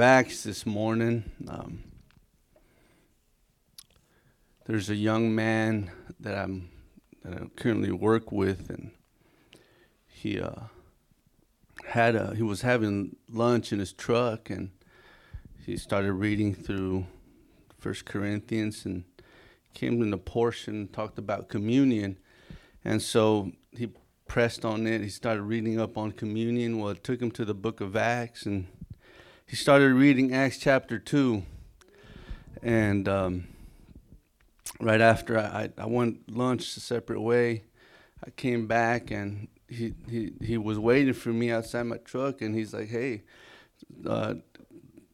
Acts this morning. Um, there's a young man that I'm that I currently work with, and he uh, had a he was having lunch in his truck, and he started reading through First Corinthians, and came in a portion talked about communion, and so he pressed on it. He started reading up on communion. Well, it took him to the book of Acts, and he started reading Acts chapter 2. And um, right after I, I went lunch a separate way, I came back and he, he, he was waiting for me outside my truck, and he's like, hey, uh,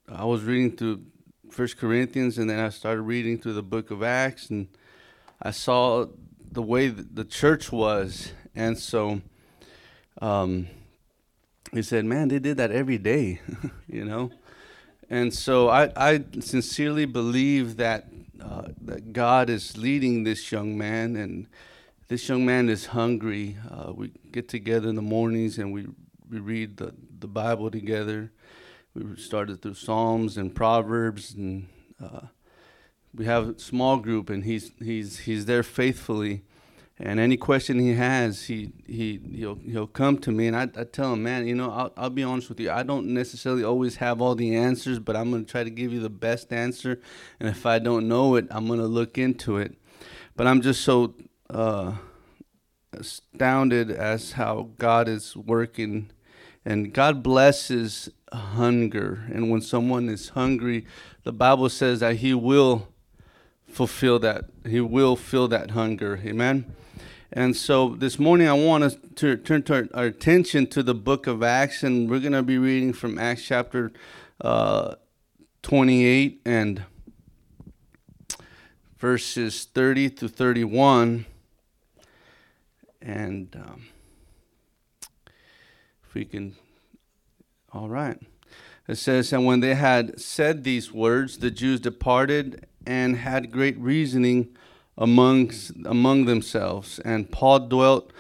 I was reading through First Corinthians, and then I started reading through the book of Acts, and I saw the way the church was, and so um, he said, "Man, they did that every day," you know. And so I, I sincerely believe that uh, that God is leading this young man, and this young man is hungry. Uh, we get together in the mornings and we we read the the Bible together. We started through Psalms and Proverbs, and uh, we have a small group, and he's he's he's there faithfully and any question he has, he he he'll he'll come to me, and I, I tell him, man, you know, I'll I'll be honest with you. I don't necessarily always have all the answers, but I'm gonna try to give you the best answer. And if I don't know it, I'm gonna look into it. But I'm just so uh, astounded as how God is working, and God blesses hunger. And when someone is hungry, the Bible says that He will fulfill that. He will fill that hunger. Amen. And so this morning I want us to turn to our, attention to the book of Acts, and we're going to be reading from Acts chapter uh, 28 and verses 30 to 31. And um, if we can, all right. It says, And when they had said these words, the Jews departed and had great reasoning amongst, among themselves. And Paul dwelt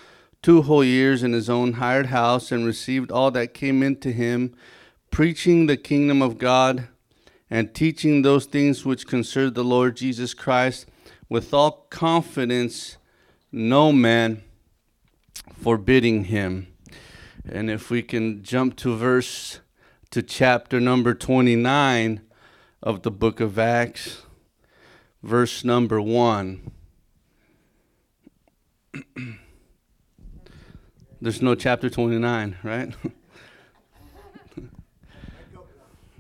two whole years in his own hired house and received all that came into him, preaching the kingdom of God and teaching those things which concern the Lord Jesus Christ with all confidence, no man forbidding him. And if we can jump to verse, to chapter number 29 of the book of Acts verse number 1. There's no chapter 29, right?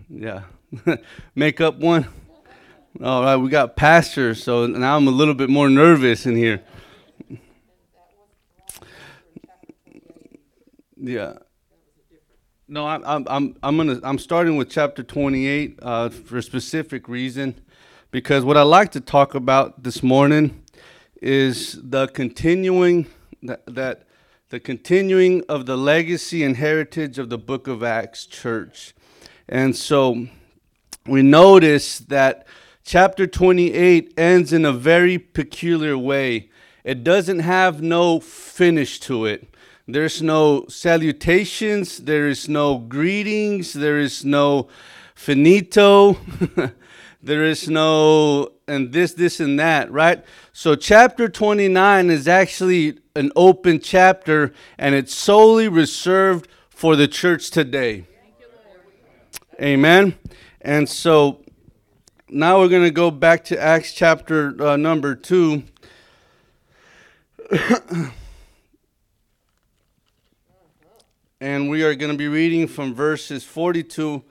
yeah. Make up one. All right, we got pastors, so now I'm a little bit more nervous in here. Yeah. No, I'm I'm I'm I'm gonna I'm starting with chapter 28 uh, for a specific reason because what I'd like to talk about this morning is the continuing that, that the continuing of the legacy and heritage of the book of Acts church. And so we notice that chapter 28 ends in a very peculiar way. It doesn't have no finish to it. There's no salutations, there is no greetings, there is no finito. There is no, and this, this, and that, right? So, chapter 29 is actually an open chapter, and it's solely reserved for the church today. Amen. And so, now we're going to go back to Acts chapter uh, number 2. and we are going to be reading from verses 42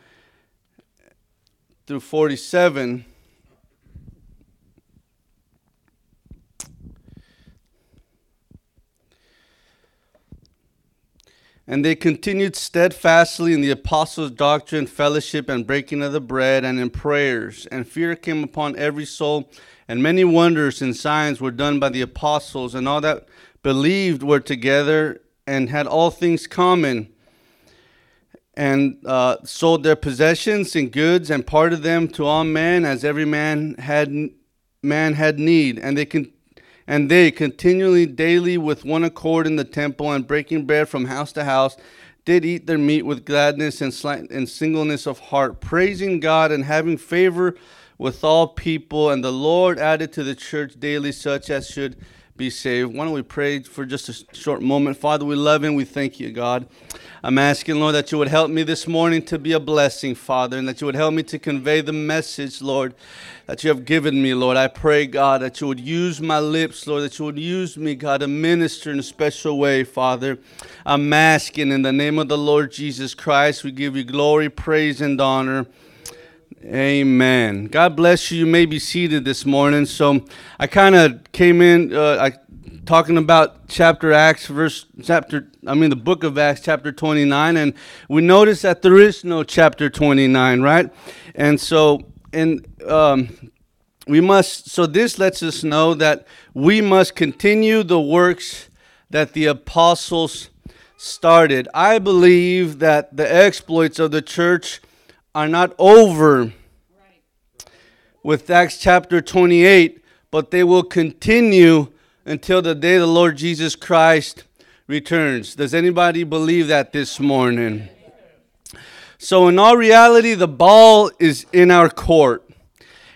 through 47. And they continued steadfastly in the apostles' doctrine, fellowship, and breaking of the bread, and in prayers. And fear came upon every soul, and many wonders and signs were done by the apostles, and all that believed were together and had all things common and uh, sold their possessions and goods and parted them to all men as every man had man had need and they con- and they continually daily with one accord in the temple and breaking bread from house to house did eat their meat with gladness and, and singleness of heart, praising God and having favor with all people. And the Lord added to the church daily such as should be saved. Why don't we pray for just a short moment? Father, we love and we thank you, God. I'm asking, Lord, that you would help me this morning to be a blessing, Father, and that you would help me to convey the message, Lord, that you have given me, Lord. I pray, God, that you would use my lips, Lord, that you would use me, God, to minister in a special way, Father. I'm asking in the name of the Lord Jesus Christ, we give you glory, praise, and honor. Amen. God bless you. You may be seated this morning. So I kind of came in uh, I, talking about chapter Acts, verse chapter. I mean the book of Acts, chapter 29, and we notice that there is no chapter 29, right? And so, and um, we must. So this lets us know that we must continue the works that the apostles started. I believe that the exploits of the church are not over with Acts chapter 28, but they will continue until the day the Lord Jesus Christ returns. Does anybody believe that this morning? So, in all reality, the ball is in our court.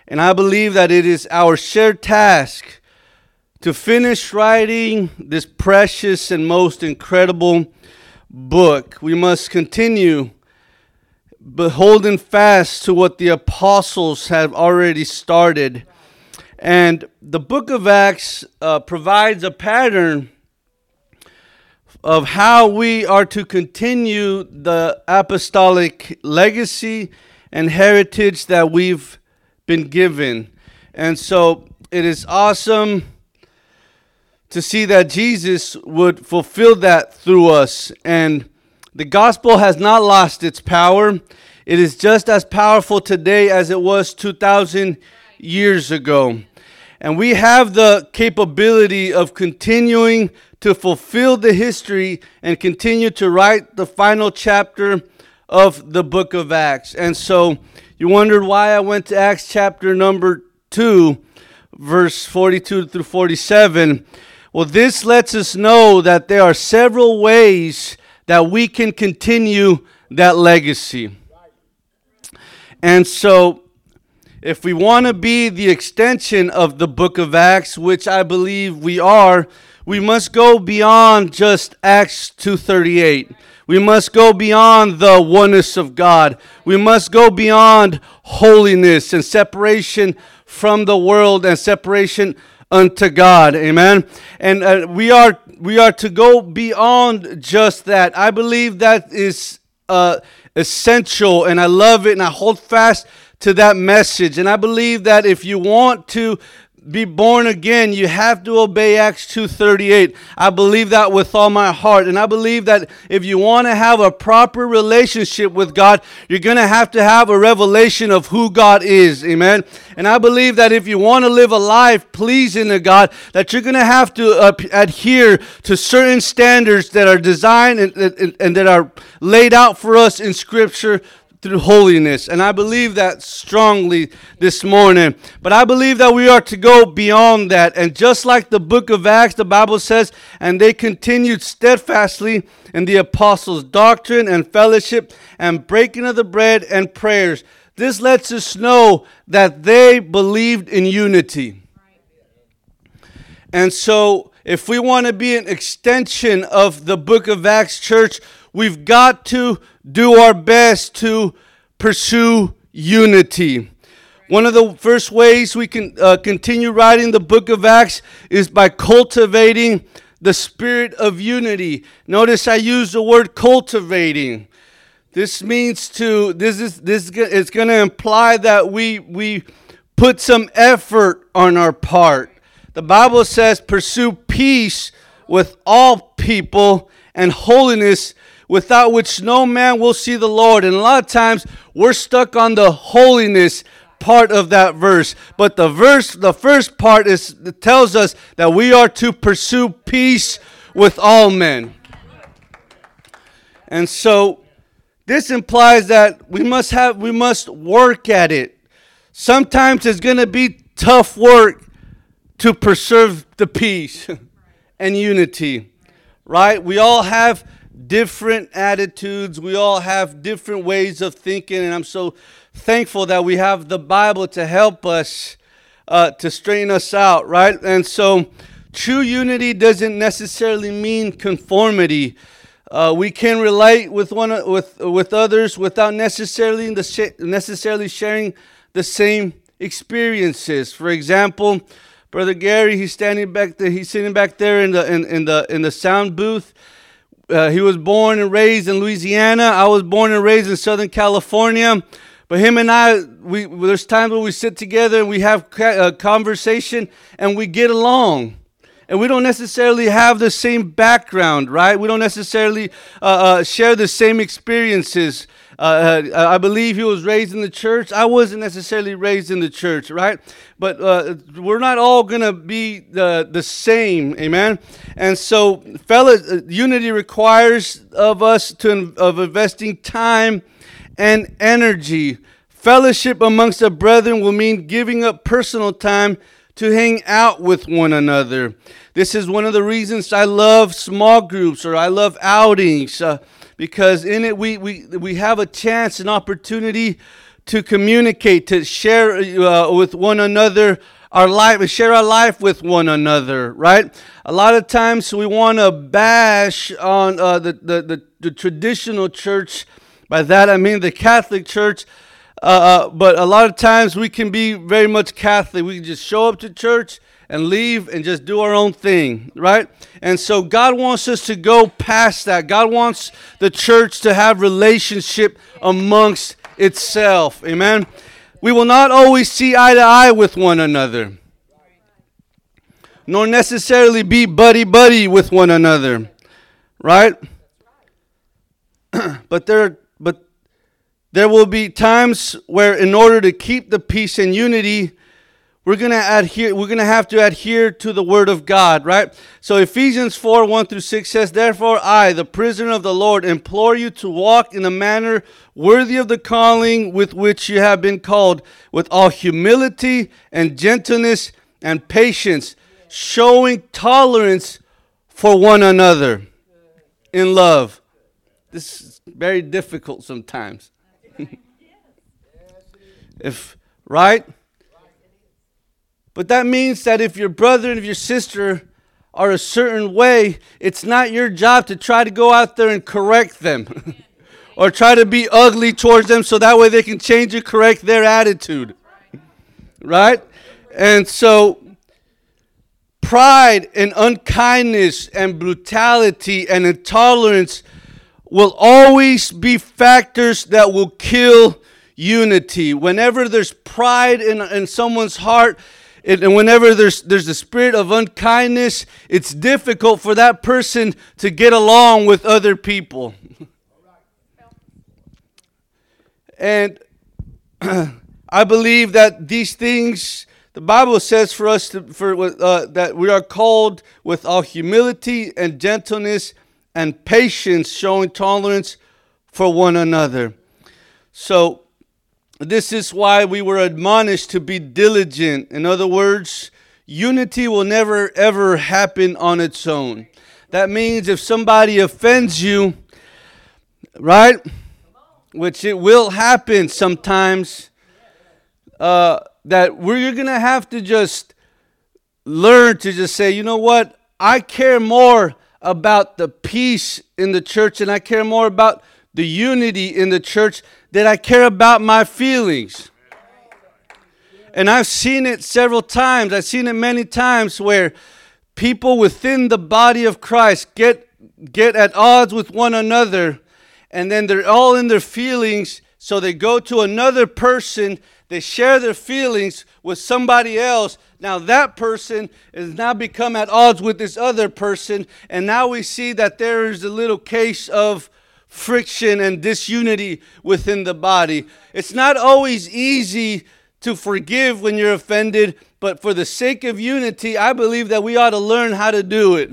And I believe that it is our shared task to finish writing this precious and most incredible book. We must continue but holding fast to what the apostles have already started. And the book of Acts uh, provides a pattern of how we are to continue the apostolic legacy and heritage that we've been given. And so it is awesome to see that Jesus would fulfill that through us. And the gospel has not lost its power. It is just as powerful today as it was 2,000 years ago. And we have the capability of continuing to fulfill the history and continue to write the final chapter of the book of Acts. And so you wondered why I went to Acts chapter number 2, verse 42 through 47. Well, this lets us know that there are several ways that we can continue that legacy. And so, if we want to be the extension of the book of Acts, which I believe we are, we must go beyond just Acts 238. We must go beyond the oneness of God. We must go beyond holiness and separation from the world and separation unto God. Amen. And uh, we are we are to go beyond just that. I believe that is uh, essential, and I love it, and I hold fast to that message. And I believe that if you want to be born again, you have to obey Acts 2:38. I believe that with all my heart. And I believe that if you want to have a proper relationship with God, you're going to have to have a revelation of who God is. Amen. And I believe that if you want to live a life pleasing to God, that you're going to have to uh, adhere to certain standards that are designed and, and, and that are laid out for us in scripture through holiness. And I believe that strongly this morning. But I believe that we are to go beyond that. And just like the book of Acts, the Bible says, and they continued steadfastly in the apostles' doctrine and fellowship and breaking of the bread and prayers. This lets us know that they believed in unity. And so, if we want to be an extension of the book of Acts church, we've got to do our best to pursue unity. One of the first ways we can uh, continue writing the book of Acts is by cultivating the spirit of unity. Notice I use the word cultivating. This means to this is this is going to imply that we we put some effort on our part. The Bible says pursue peace with all people and holiness without which no man will see the Lord. And a lot of times we're stuck on the holiness part of that verse. But the verse, the first part is tells us that we are to pursue peace with all men. And so this implies that we must have we must work at it. Sometimes it's going to be tough work to preserve the peace and unity. Right? We all have different attitudes. We all have different ways of thinking, and I'm so thankful that we have the Bible to help us uh, to straighten us out, right? And so, true unity doesn't necessarily mean conformity. Uh, we can relate with one with with others without necessarily the sh- necessarily sharing the same experiences. For example, Brother Gary, he's standing back there. He's sitting back there in the in, in the in the sound booth. Uh, he was born and raised in Louisiana. I was born and raised in Southern California. But him and I, we there's times when we sit together and we have a uh, conversation and we get along. And we don't necessarily have the same background, right? We don't necessarily uh, uh, share the same experiences. Uh, uh, I believe he was raised in the church. I wasn't necessarily raised in the church, right? But uh, we're not all going to be the, the same, amen? And so, fellow, uh, unity requires of us to of investing time and energy. Fellowship amongst the brethren will mean giving up personal time to hang out with one another. This is one of the reasons I love small groups or I love outings. Uh, because in it we, we, we have a chance, an opportunity to communicate, to share uh, with one another our life, share our life with one another, right? A lot of times we want to bash on uh, the, the, the, the, traditional church. By that I mean the Catholic Church. Uh, uh but a lot of times we can be very much Catholic. We can just show up to church and leave and just do our own thing, right? And so God wants us to go past that. God wants the church to have relationship amongst itself. Amen. We will not always see eye to eye with one another. Nor necessarily be buddy buddy with one another. Right? but there but there will be times where in order to keep the peace and unity we're going to adhere we're going to have to adhere to the word of god right? So ephesians 4 1 through 6 says therefore i the prisoner of the lord implore you to walk in a manner worthy of the calling with which you have been called with all humility and gentleness and patience showing tolerance for one another in love. This is very difficult sometimes. If right but that means that if your brother and if your sister are a certain way, it's not your job to try to go out there and correct them or try to be ugly towards them so that way they can change and correct their attitude. Right? And so, pride and unkindness and brutality and intolerance will always be factors that will kill unity. Whenever there's pride in, in someone's heart, it, and whenever there's there's a spirit of unkindness, it's difficult for that person to get along with other people. and I believe that these things, the Bible says for us to, for uh, that we are called with all humility and gentleness and patience, showing tolerance for one another. So this is why we were admonished to be diligent. In other words, unity will never ever happen on its own. That means if somebody offends you, right? Which it will happen sometimes, uh, that we're going to have to just learn to just say, you know what? I care more about the peace in the church and I care more about the unity in the church that I care about my feelings. And I've seen it several times. I've seen it many times where people within the body of Christ get get at odds with one another and then they're all in their feelings so they go to another person they share their feelings with somebody else now that person has now become at odds with this other person and now we see that there is a little case of friction and disunity within the body. It's not always easy to forgive when you're offended, but for the sake of unity, I believe that we ought to learn how to do it.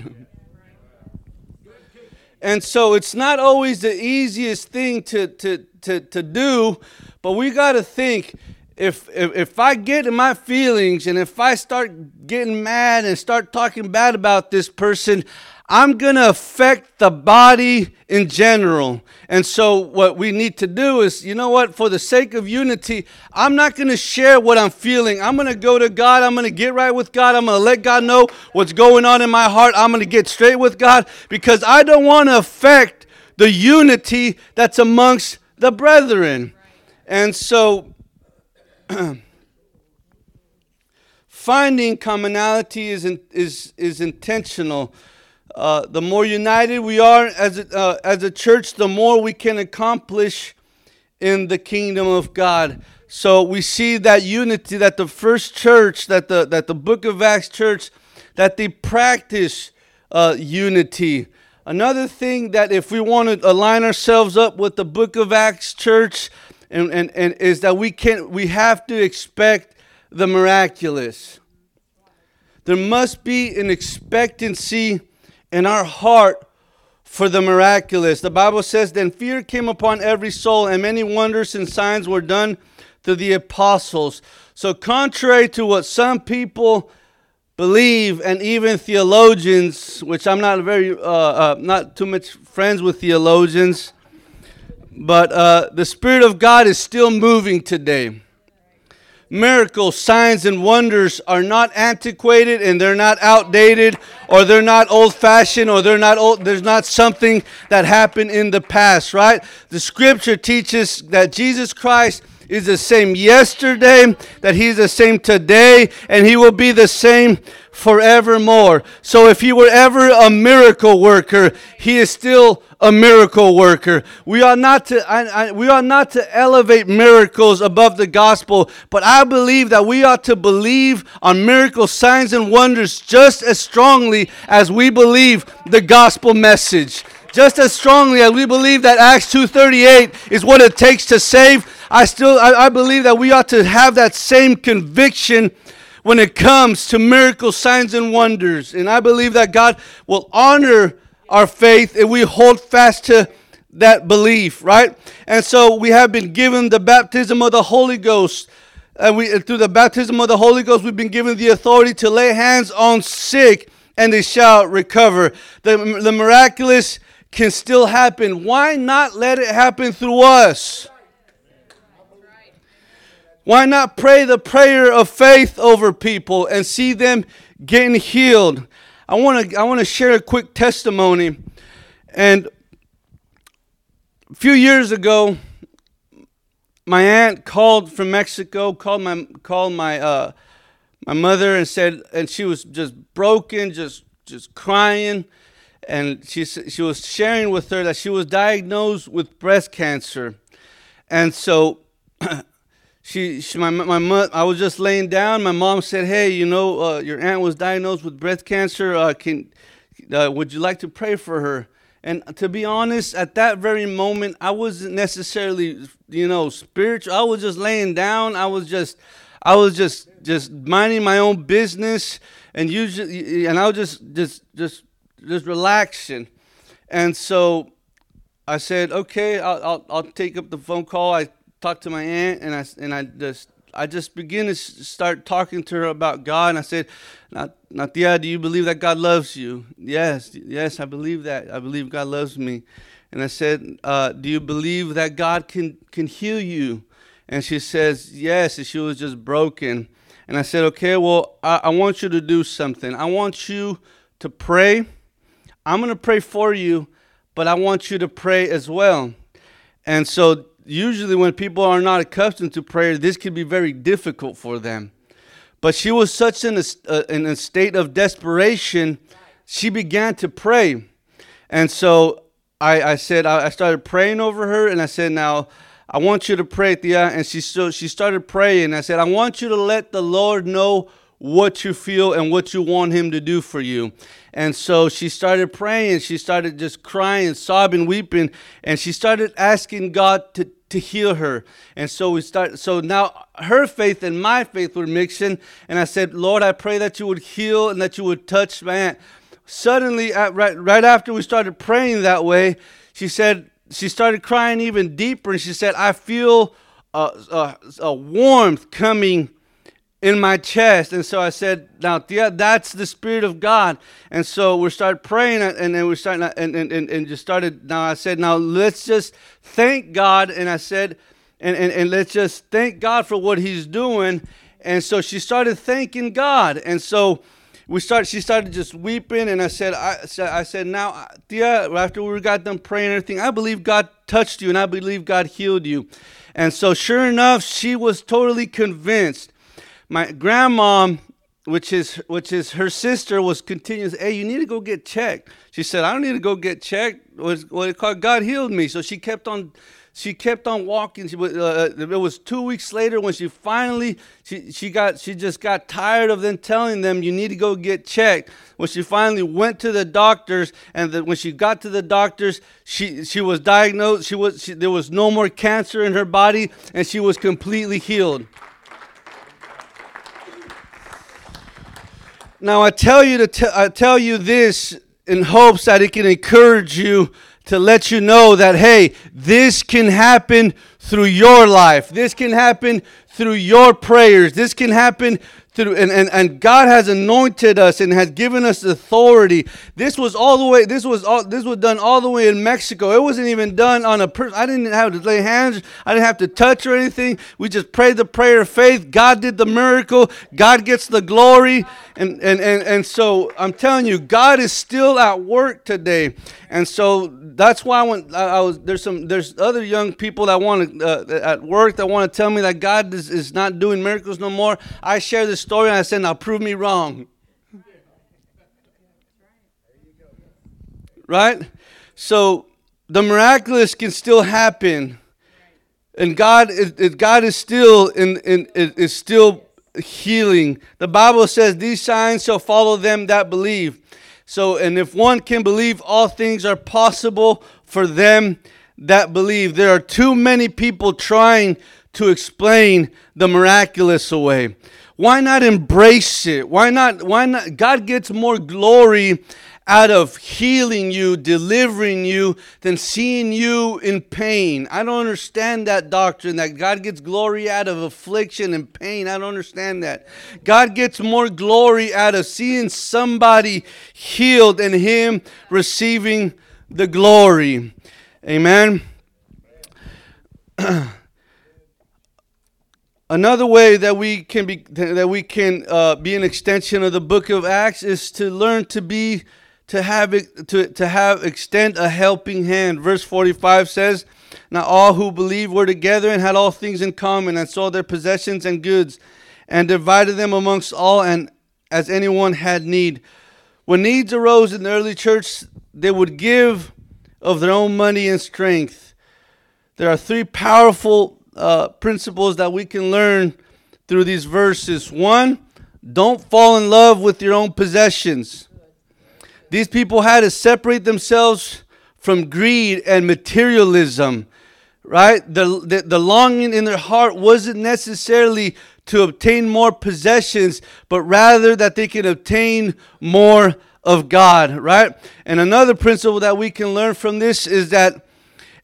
And so it's not always the easiest thing to, to, to, to do, but we got to think if, if, if I get in my feelings and if I start getting mad and start talking bad about this person, I'm going to affect the body in general. And so, what we need to do is, you know what, for the sake of unity, I'm not going to share what I'm feeling. I'm going to go to God. I'm going to get right with God. I'm going to let God know what's going on in my heart. I'm going to get straight with God because I don't want to affect the unity that's amongst the brethren. And so, finding commonality is, in, is, is intentional. Uh, the more united we are as a, uh, as a church, the more we can accomplish in the kingdom of God. So we see that unity that the first church, that the that the Book of Acts church, that they practice uh, unity. Another thing that if we want to align ourselves up with the Book of Acts church, and, and, and is that we can we have to expect the miraculous. There must be an expectancy in our heart for the miraculous. The Bible says, Then fear came upon every soul, and many wonders and signs were done to the apostles. So, contrary to what some people believe, and even theologians, which I'm not very, uh, uh, not too much friends with theologians, but uh, the Spirit of God is still moving today miracles, signs, and wonders are not antiquated and they're not outdated or they're not old fashioned or they're not old, there's not something that happened in the past, right? The scripture teaches that Jesus Christ is the same yesterday, that he's the same today, and he will be the same forevermore. So if he were ever a miracle worker, he is still a miracle worker. We are not to I, I, we are not to elevate miracles above the gospel, but I believe that we ought to believe on miracle signs and wonders just as strongly as we believe the gospel message. Just as strongly as we believe that Acts 2:38 is what it takes to save, I still I, I believe that we ought to have that same conviction when it comes to miracle signs and wonders. And I believe that God will honor our faith if we hold fast to that belief, right? And so we have been given the baptism of the Holy Ghost. And we through the baptism of the Holy Ghost, we've been given the authority to lay hands on sick and they shall recover. The, the miraculous can still happen. Why not let it happen through us? Why not pray the prayer of faith over people and see them getting healed? I want to I want to share a quick testimony. And a few years ago, my aunt called from Mexico, called my called my uh, my mother and said, and she was just broken, just just crying, and she she was sharing with her that she was diagnosed with breast cancer, and so she, she my, my mom, I was just laying down. My mom said, "Hey, you know, uh, your aunt was diagnosed with breast cancer. Uh, can, uh, would you like to pray for her?" And to be honest, at that very moment, I wasn't necessarily, you know, spiritual. I was just laying down. I was just, I was just, just minding my own business, and usually, and I was just, just, just, just relaxing. And so, I said, "Okay, I'll, I'll, I'll take up the phone call." I talked to my aunt, and I and I just I just began to start talking to her about God. And I said, Natia, do you believe that God loves you? Yes, yes, I believe that. I believe God loves me. And I said, uh, do you believe that God can can heal you? And she says, yes. And she was just broken. And I said, okay, well, I, I want you to do something. I want you to pray. I'm going to pray for you, but I want you to pray as well. And so usually when people are not accustomed to prayer, this can be very difficult for them. But she was such in a, uh, in a state of desperation, she began to pray. And so I, I said, I, I started praying over her, and I said, Now, I want you to pray, Tia. And she, so she started praying. I said, I want you to let the Lord know what you feel and what you want Him to do for you. And so she started praying. She started just crying, sobbing, weeping. And she started asking God to, to heal her. And so we start so now her faith and my faith were mixing and I said, "Lord, I pray that you would heal and that you would touch my aunt." Suddenly right right after we started praying that way, she said she started crying even deeper and she said, "I feel a, a, a warmth coming in my chest. And so I said, now, yeah, that's the Spirit of God. And so we started praying, uh, and then we started, uh, and, and, and, and just started. Now I said, now let's just thank God. And I said, and, and, and let's just thank God for what He's doing. And so she started thanking God. And so we started she started just weeping and i said i, I said now uh, Tia, after we got done praying and everything i believe god touched you and i believe god healed you and so sure enough she was totally convinced my grandma which is which is her sister was continuous hey you need to go get checked she said i don't need to go get checked what it called god healed me so she kept on she kept on walking. She, uh, it was two weeks later when she finally she, she got she just got tired of them telling them you need to go get checked. When she finally went to the doctors, and the, when she got to the doctors, she she was diagnosed. She was she, there was no more cancer in her body, and she was completely healed. Now I tell you to t- I tell you this in hopes that it can encourage you to let you know that, hey, this can happen through your life. This can happen through your prayers. This can happen through, and, and, and God has anointed us and has given us authority. This was all the way, this was all, this was done all the way in Mexico. It wasn't even done on a person. I didn't have to lay hands. I didn't have to touch or anything. We just prayed the prayer of faith. God did the miracle. God gets the glory. And, and, and, and so I'm telling you, God is still at work today. And so that's why I went, I, I was, there's some, there's other young people that want to, uh, at work that want to tell me that God is, is not doing miracles no more. I share this story and I said, now prove me wrong. Right? So the miraculous can still happen. And God is, God is still in, in is still healing. The Bible says these signs shall follow them that believe. So, and if one can believe, all things are possible for them that believe. There are too many people trying to explain the miraculous away. Why not embrace it? Why not? Why not? God gets more glory out of healing you, delivering you, than seeing you in pain. I don't understand that doctrine that God gets glory out of affliction and pain. I don't understand that. God gets more glory out of seeing somebody healed and Him receiving the glory. Amen. Another way that we can be that we can uh, be an extension of the book of Acts is to learn to be to have to to have extend a helping hand. Verse 45 says, "Now all who believed were together and had all things in common, and sold their possessions and goods, and divided them amongst all, and as anyone had need." When needs arose in the early church, they would give of their own money and strength. There are three powerful uh, principles that we can learn through these verses. One, don't fall in love with your own possessions. These people had to separate themselves from greed and materialism, right? The, the, the longing in their heart wasn't necessarily to obtain more possessions, but rather that they can obtain more of God, right? And another principle that we can learn from this is that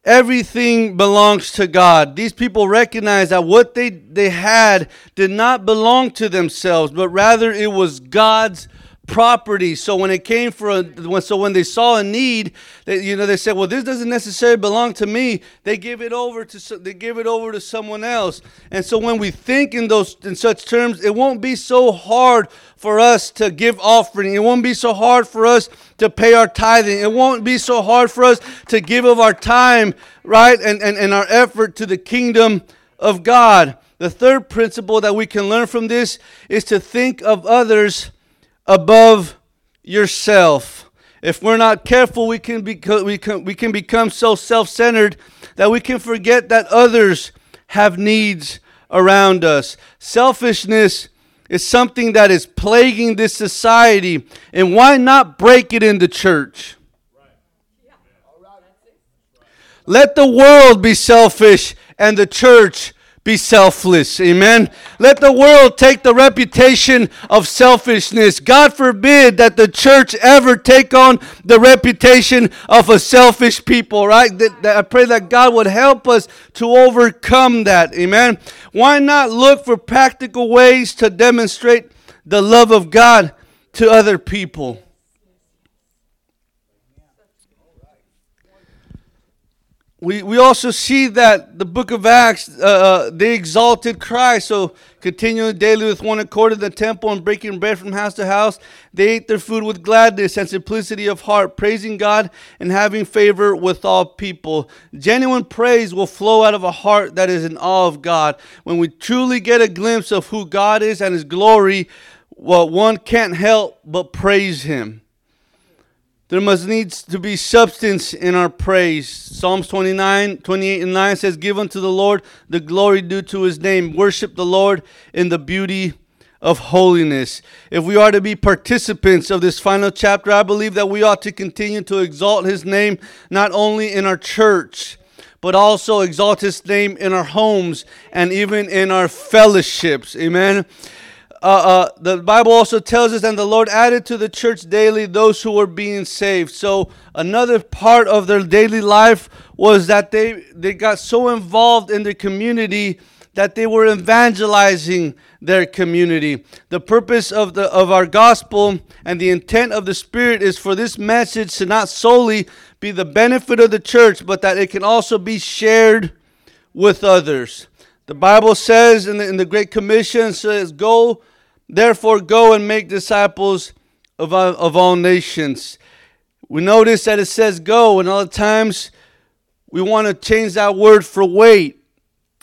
Everything belongs to God. These people recognize that what they, they had did not belong to themselves, but rather it was God's property. So when it came for a, so when they saw a need, they, you know, they said, "Well, this doesn't necessarily belong to me." They give it over to they give it over to someone else. And so when we think in those in such terms, it won't be so hard for us to give offering. It won't be so hard for us to pay our tithing. It won't be so hard for us to give of our time, right, and and, and our effort to the kingdom of God. The third principle that we can learn from this is to think of others above yourself. If we're not careful, we can, become, we can, we can become so self centered that we can forget that others have needs around us. Selfishness is something that is plaguing this society, and why not break it in the church? Let the world be selfish and the church be selfless. Amen. Let the world take the reputation of selfishness. God forbid that the church ever take on the reputation of a selfish people, right? That, that I pray that God would help us to overcome that. Amen. Why not look for practical ways to demonstrate the love of God to other people? We, we also see that the book of Acts, uh, uh, they exalted Christ. So, continuing daily with one accord in the temple and breaking bread from house to house, they ate their food with gladness and simplicity of heart, praising God and having favor with all people. Genuine praise will flow out of a heart that is in awe of God. When we truly get a glimpse of who God is and His glory, well, one can't help but praise Him. There must needs to be substance in our praise. Psalms 29, 28 and 9 says, Give unto the Lord the glory due to his name. Worship the Lord in the beauty of holiness. If we are to be participants of this final chapter, I believe that we ought to continue to exalt his name not only in our church, but also exalt his name in our homes and even in our fellowships. Amen uh, uh, the Bible also tells us, and the Lord added to the church daily those who were being saved. So another part of their daily life was that they they got so involved in the community that they were evangelizing their community. The purpose of the of our gospel and the intent of the Spirit is for this message to not solely be the benefit of the church, but that it can also be shared with others. The Bible says in the, in the Great Commission says, "Go Therefore, go and make disciples of, uh, of all nations. We notice that it says go, and all the times we want to change that word for wait.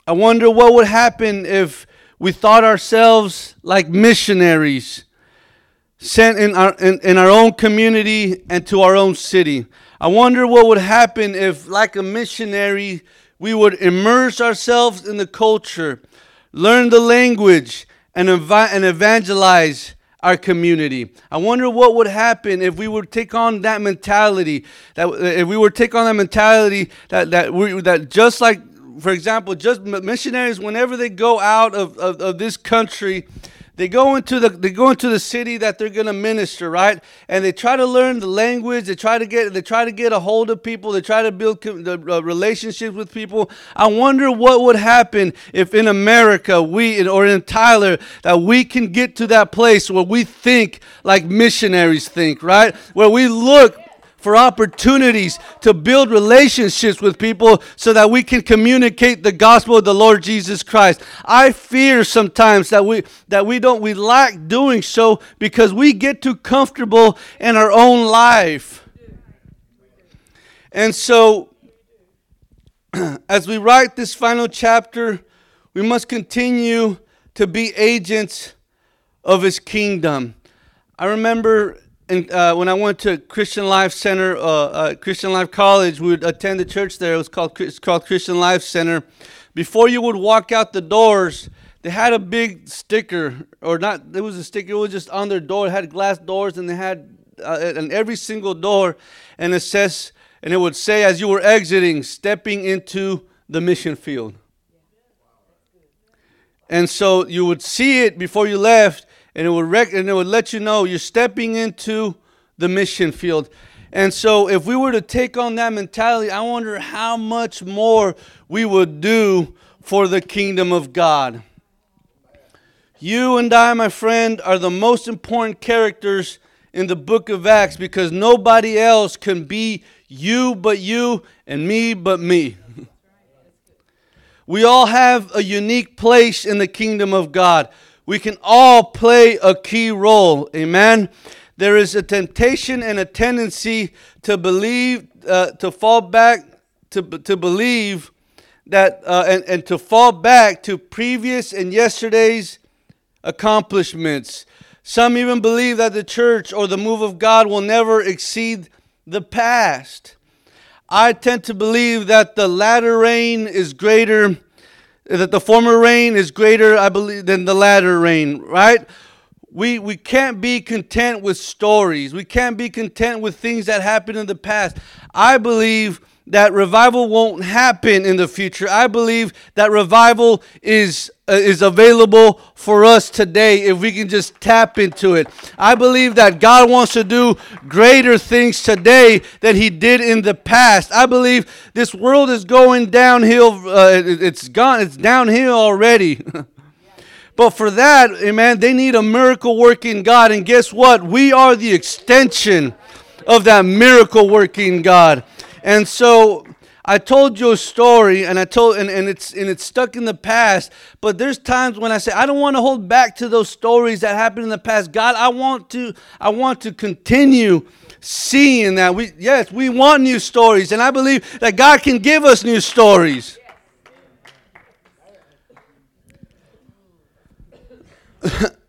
I wonder what would happen if we thought ourselves like missionaries sent in our, in, in our own community and to our own city. I wonder what would happen if, like a missionary, we would immerse ourselves in the culture, learn the language, and, ev- and evangelize our community. I wonder what would happen if we would take on that mentality. That if we would take on that mentality that that we that just like, for example, just missionaries, whenever they go out of, of, of this country, they go into the they go into the city that they're going to minister, right? And they try to learn the language. They try to get they try to get a hold of people. They try to build the uh, relationships with people. I wonder what would happen if in America we or in Tyler that we can get to that place where we think like missionaries think, right? Where we look for opportunities to build relationships with people so that we can communicate the gospel of the Lord Jesus Christ. I fear sometimes that we that we don't we lack doing so because we get too comfortable in our own life. And so as we write this final chapter, we must continue to be agents of his kingdom. I remember and uh, when I went to Christian Life Center, uh, uh, Christian Life College, we would attend the church there. It was called it's called Christian Life Center. Before you would walk out the doors, they had a big sticker, or not? It was a sticker. It was just on their door. It had glass doors, and they had uh, and every single door, and it says, and it would say as you were exiting, stepping into the mission field. And so you would see it before you left, and it would rec- and it would let you know you're stepping into the mission field. And so, if we were to take on that mentality, I wonder how much more we would do for the kingdom of God. You and I, my friend, are the most important characters in the book of Acts because nobody else can be you but you and me but me. we all have a unique place in the kingdom of God we can all play a key role. Amen. There is a temptation and a tendency to believe, uh, to fall back, to, to believe that, uh, and, and to fall back to previous and yesterday's accomplishments. Some even believe that the church or the move of God will never exceed the past. I tend to believe that the latter rain is greater that the former rain is greater, I believe, than the latter rain, right? We, we can't be content with stories. We can't be content with things that happened in the past. I believe that revival won't happen in the future. I believe that revival is uh, is available for us today if we can just tap into it. I believe that God wants to do greater things today than he did in the past. I believe this world is going downhill uh, it, it's gone it's downhill already. But for that, amen, they need a miracle working God. And guess what? We are the extension of that miracle working God. And so I told you a story and I told and, and it's and it's stuck in the past, but there's times when I say I don't want to hold back to those stories that happened in the past. God, I want to I want to continue seeing that. We yes, we want new stories and I believe that God can give us new stories.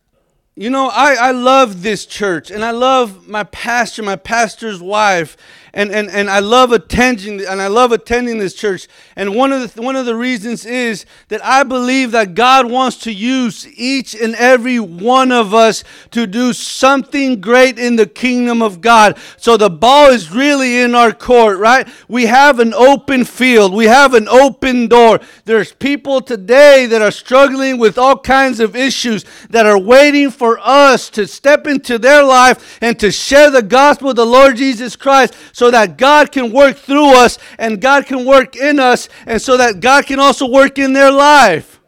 You know, I, I love this church and I love my pastor, my pastor's wife, and, and, and I love attending and I love attending this church. And one of the one of the reasons is that I believe that God wants to use each and every one of us to do something great in the kingdom of God. So the ball is really in our court, right? We have an open field. We have an open door. There's people today that are struggling with all kinds of issues that are waiting for us to step into their life and to share the gospel of the Lord Jesus Christ that God can work through us and God can work in us, and so that God can also work in their life.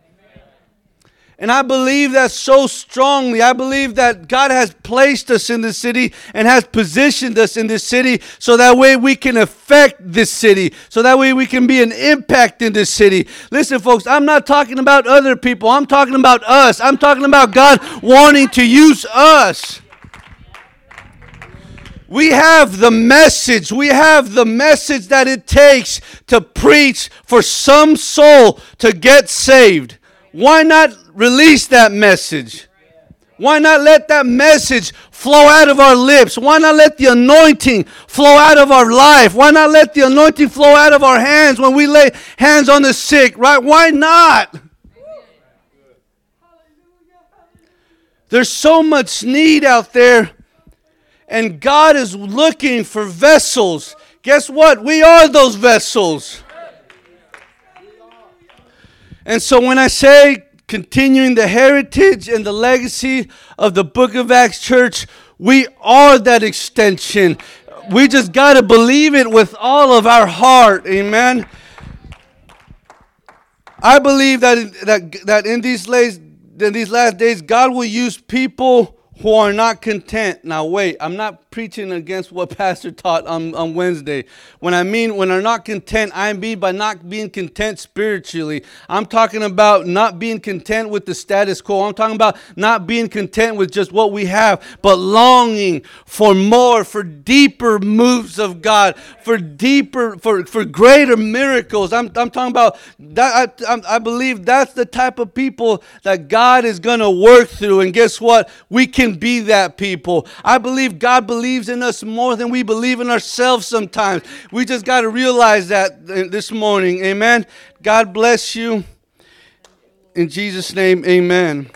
And I believe that so strongly. I believe that God has placed us in this city and has positioned us in this city so that way we can affect this city, so that way we can be an impact in this city. Listen, folks, I'm not talking about other people, I'm talking about us. I'm talking about God wanting to use us. We have the message. We have the message that it takes to preach for some soul to get saved. Why not release that message? Why not let that message flow out of our lips? Why not let the anointing flow out of our life? Why not let the anointing flow out of our hands when we lay hands on the sick, right? Why not? There's so much need out there and God is looking for vessels. Guess what? We are those vessels. And so when I say continuing the heritage and the legacy of the Book of Acts church, we are that extension. We just got to believe it with all of our heart. Amen. I believe that, that, that in, these last, in these last days, God will use people who are not content. Now, wait, I'm not preaching against what Pastor taught on, on Wednesday. When I mean when are not content, I mean by not being content spiritually. I'm talking about not being content with the status quo. I'm talking about not being content with just what we have, but longing for more, for deeper moves of God, for deeper, for, for greater miracles. I'm, I'm talking about that. I, I believe that's the type of people that God is going to work through. And guess what? We can be that people. I believe God believes believes in us more than we believe in ourselves sometimes. We just got to realize that this morning. Amen. God bless you. In Jesus' name, amen.